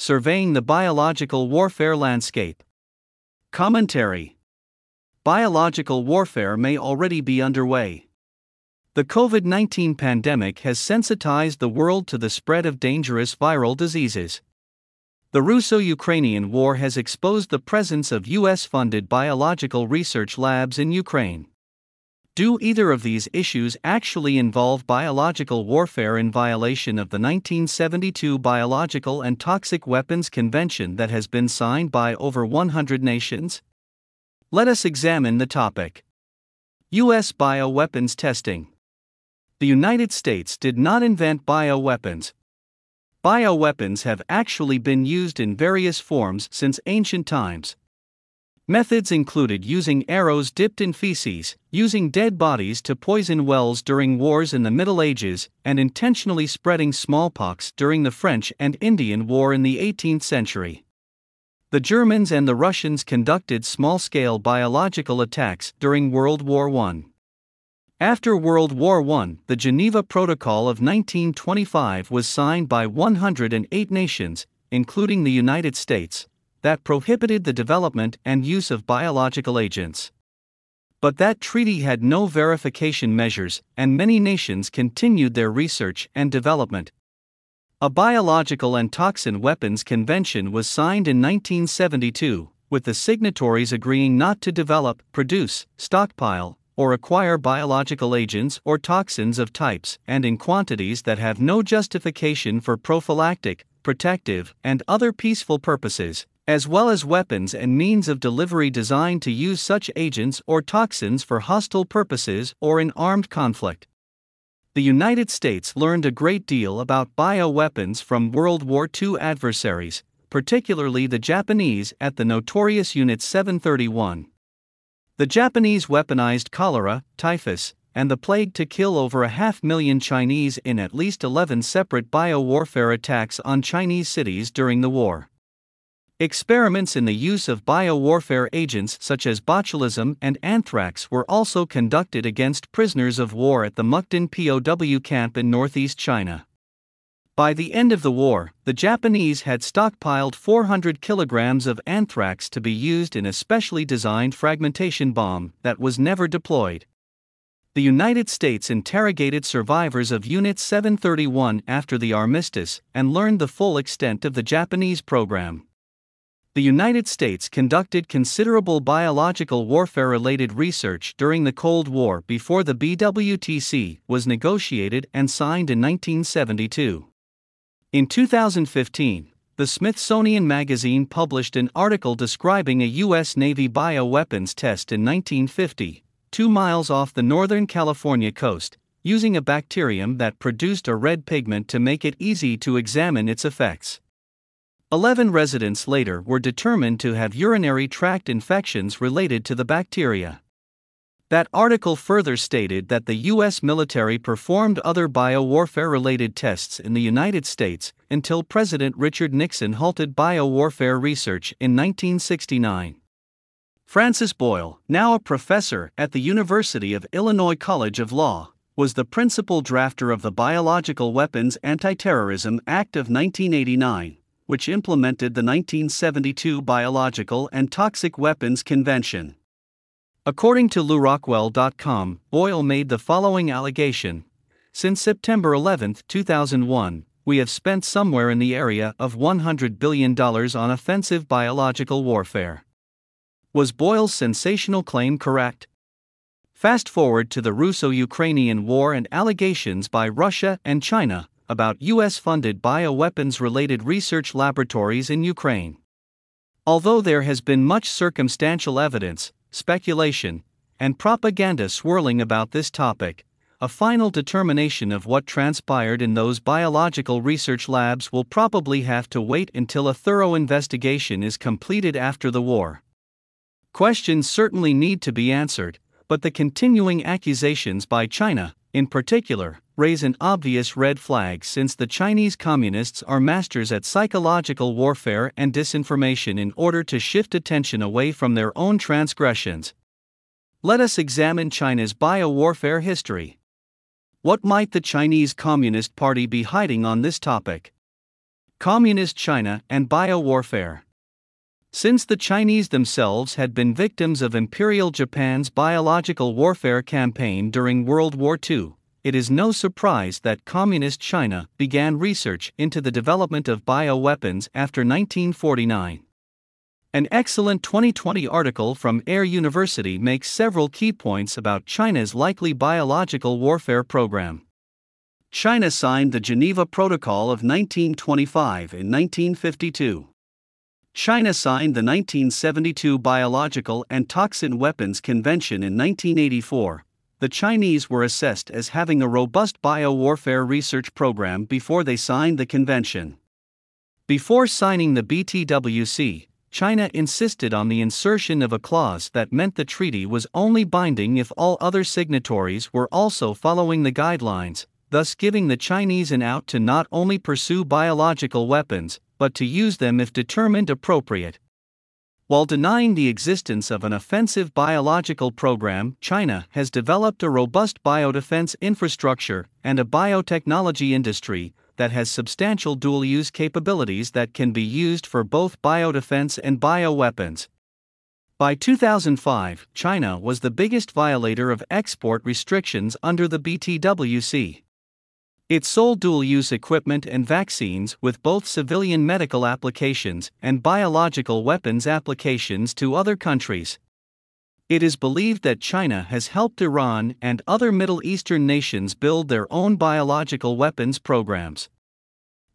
Surveying the Biological Warfare Landscape. Commentary Biological warfare may already be underway. The COVID 19 pandemic has sensitized the world to the spread of dangerous viral diseases. The Russo Ukrainian War has exposed the presence of US funded biological research labs in Ukraine. Do either of these issues actually involve biological warfare in violation of the 1972 Biological and Toxic Weapons Convention that has been signed by over 100 nations? Let us examine the topic. U.S. bioweapons testing. The United States did not invent bioweapons. Bioweapons have actually been used in various forms since ancient times. Methods included using arrows dipped in feces, using dead bodies to poison wells during wars in the Middle Ages, and intentionally spreading smallpox during the French and Indian War in the 18th century. The Germans and the Russians conducted small scale biological attacks during World War I. After World War I, the Geneva Protocol of 1925 was signed by 108 nations, including the United States, that prohibited the development and use of biological agents. But that treaty had no verification measures, and many nations continued their research and development. A Biological and Toxin Weapons Convention was signed in 1972, with the signatories agreeing not to develop, produce, stockpile, or acquire biological agents or toxins of types and in quantities that have no justification for prophylactic, protective, and other peaceful purposes, as well as weapons and means of delivery designed to use such agents or toxins for hostile purposes or in armed conflict. The United States learned a great deal about bioweapons from World War II adversaries, particularly the Japanese at the notorious Unit 731. The Japanese weaponized cholera, typhus, and the plague to kill over a half million Chinese in at least 11 separate biowarfare attacks on Chinese cities during the war. Experiments in the use of biowarfare agents such as botulism and anthrax were also conducted against prisoners of war at the Mukden POW camp in northeast China. By the end of the war, the Japanese had stockpiled 400 kilograms of anthrax to be used in a specially designed fragmentation bomb that was never deployed. The United States interrogated survivors of Unit 731 after the armistice and learned the full extent of the Japanese program the United States conducted considerable biological warfare related research during the Cold War before the BWTC was negotiated and signed in 1972. In 2015, the Smithsonian Magazine published an article describing a U.S. Navy bioweapons test in 1950, two miles off the Northern California coast, using a bacterium that produced a red pigment to make it easy to examine its effects. Eleven residents later were determined to have urinary tract infections related to the bacteria. That article further stated that the U.S. military performed other biowarfare related tests in the United States until President Richard Nixon halted biowarfare research in 1969. Francis Boyle, now a professor at the University of Illinois College of Law, was the principal drafter of the Biological Weapons Anti Terrorism Act of 1989 which implemented the 1972 Biological and Toxic Weapons Convention. According to LewRockwell.com, Boyle made the following allegation Since September 11, 2001, we have spent somewhere in the area of $100 billion on offensive biological warfare. Was Boyle's sensational claim correct? Fast forward to the Russo Ukrainian War and allegations by Russia and China about U.S. funded bioweapons related research laboratories in Ukraine. Although there has been much circumstantial evidence, speculation, and propaganda swirling about this topic, a final determination of what transpired in those biological research labs will probably have to wait until a thorough investigation is completed after the war. Questions certainly need to be answered, but the continuing accusations by China, in particular, raise an obvious red flag since the Chinese communists are masters at psychological warfare and disinformation in order to shift attention away from their own transgressions. Let us examine China's biowarfare history. What might the Chinese Communist Party be hiding on this topic? Communist China and Biowarfare. Since the Chinese themselves had been victims of Imperial Japan's biological warfare campaign during World War II, it is no surprise that Communist China began research into the development of bioweapons after 1949. An excellent 2020 article from Air University makes several key points about China's likely biological warfare program. China signed the Geneva Protocol of 1925 in 1952. China signed the 1972 Biological and Toxin Weapons Convention in 1984. The Chinese were assessed as having a robust biowarfare research program before they signed the convention. Before signing the BTWC, China insisted on the insertion of a clause that meant the treaty was only binding if all other signatories were also following the guidelines, thus giving the Chinese an out to not only pursue biological weapons, but to use them if determined appropriate. While denying the existence of an offensive biological program, China has developed a robust biodefense infrastructure and a biotechnology industry that has substantial dual use capabilities that can be used for both biodefense and bioweapons. By 2005, China was the biggest violator of export restrictions under the BTWC. It sold dual use equipment and vaccines with both civilian medical applications and biological weapons applications to other countries. It is believed that China has helped Iran and other Middle Eastern nations build their own biological weapons programs.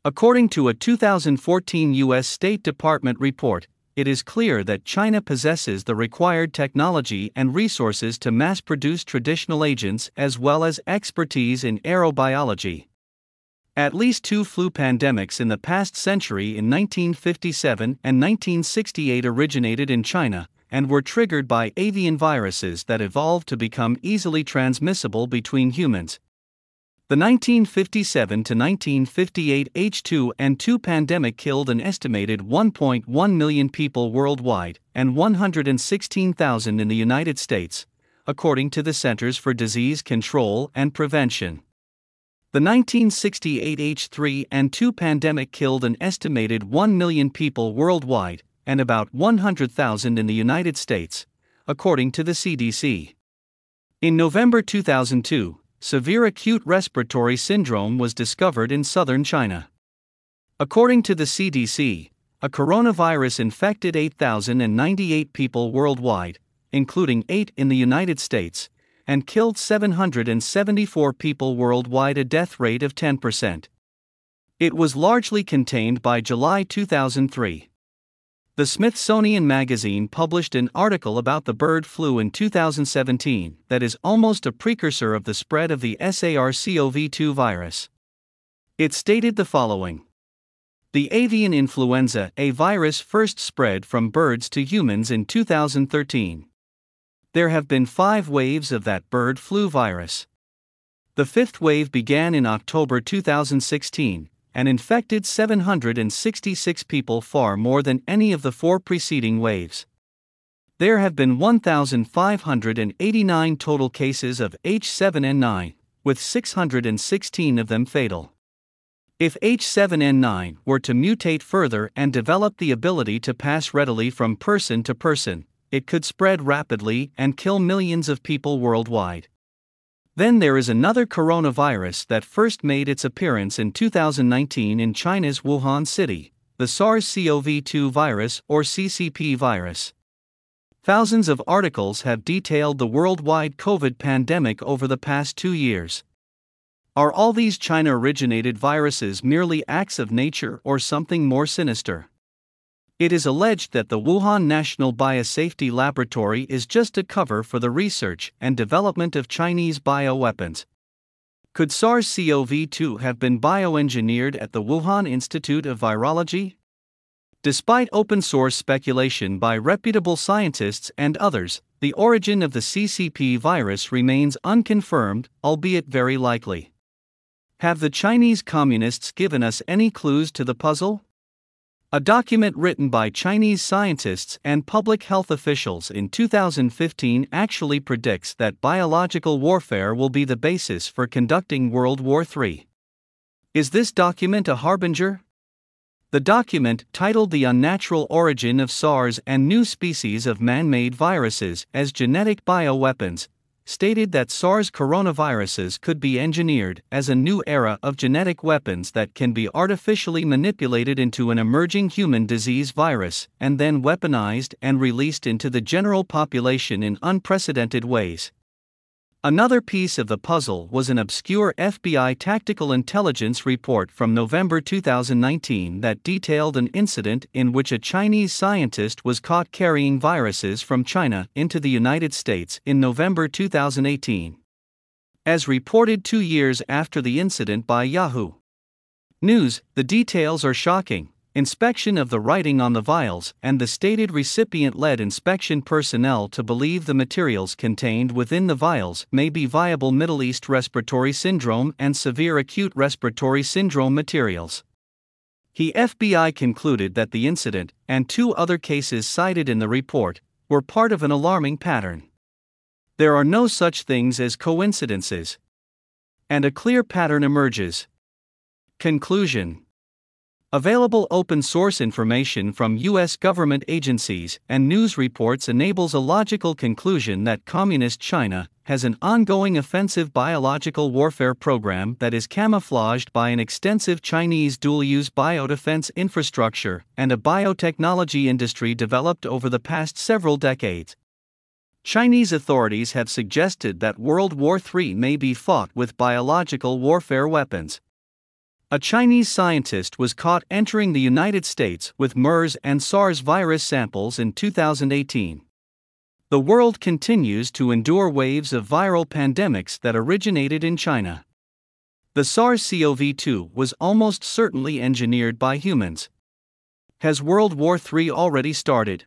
According to a 2014 U.S. State Department report, it is clear that China possesses the required technology and resources to mass produce traditional agents as well as expertise in aerobiology. At least two flu pandemics in the past century in 1957 and 1968 originated in China and were triggered by avian viruses that evolved to become easily transmissible between humans. The 1957 to 1958 H2N2 pandemic killed an estimated 1.1 million people worldwide and 116,000 in the United States, according to the Centers for Disease Control and Prevention. The 1968 H3N2 pandemic killed an estimated 1 million people worldwide and about 100,000 in the United States, according to the CDC. In November 2002, severe acute respiratory syndrome was discovered in southern China. According to the CDC, a coronavirus infected 8,098 people worldwide, including 8 in the United States, and killed 774 people worldwide, a death rate of 10%. It was largely contained by July 2003. The Smithsonian Magazine published an article about the bird flu in 2017 that is almost a precursor of the spread of the SARS CoV 2 virus. It stated the following The avian influenza A virus first spread from birds to humans in 2013. There have been five waves of that bird flu virus. The fifth wave began in October 2016 and infected 766 people, far more than any of the four preceding waves. There have been 1,589 total cases of H7N9, with 616 of them fatal. If H7N9 were to mutate further and develop the ability to pass readily from person to person, it could spread rapidly and kill millions of people worldwide. Then there is another coronavirus that first made its appearance in 2019 in China's Wuhan city, the SARS CoV 2 virus or CCP virus. Thousands of articles have detailed the worldwide COVID pandemic over the past two years. Are all these China originated viruses merely acts of nature or something more sinister? It is alleged that the Wuhan National Biosafety Laboratory is just a cover for the research and development of Chinese bioweapons. Could SARS CoV 2 have been bioengineered at the Wuhan Institute of Virology? Despite open source speculation by reputable scientists and others, the origin of the CCP virus remains unconfirmed, albeit very likely. Have the Chinese communists given us any clues to the puzzle? A document written by Chinese scientists and public health officials in 2015 actually predicts that biological warfare will be the basis for conducting World War III. Is this document a harbinger? The document, titled The Unnatural Origin of SARS and New Species of Man Made Viruses as Genetic Bioweapons, stated that SARS coronaviruses could be engineered as a new era of genetic weapons that can be artificially manipulated into an emerging human disease virus and then weaponized and released into the general population in unprecedented ways. Another piece of the puzzle was an obscure FBI tactical intelligence report from November 2019 that detailed an incident in which a Chinese scientist was caught carrying viruses from China into the United States in November 2018. As reported two years after the incident by Yahoo News, the details are shocking inspection of the writing on the vials, and the stated recipient led inspection personnel to believe the materials contained within the vials may be viable Middle East respiratory syndrome and severe acute respiratory syndrome materials. He FBI concluded that the incident, and two other cases cited in the report, were part of an alarming pattern. There are no such things as coincidences. And a clear pattern emerges. Conclusion Available open source information from U.S. government agencies and news reports enables a logical conclusion that Communist China has an ongoing offensive biological warfare program that is camouflaged by an extensive Chinese dual use biodefense infrastructure and a biotechnology industry developed over the past several decades. Chinese authorities have suggested that World War III may be fought with biological warfare weapons. A Chinese scientist was caught entering the United States with MERS and SARS virus samples in 2018. The world continues to endure waves of viral pandemics that originated in China. The SARS CoV 2 was almost certainly engineered by humans. Has World War III already started?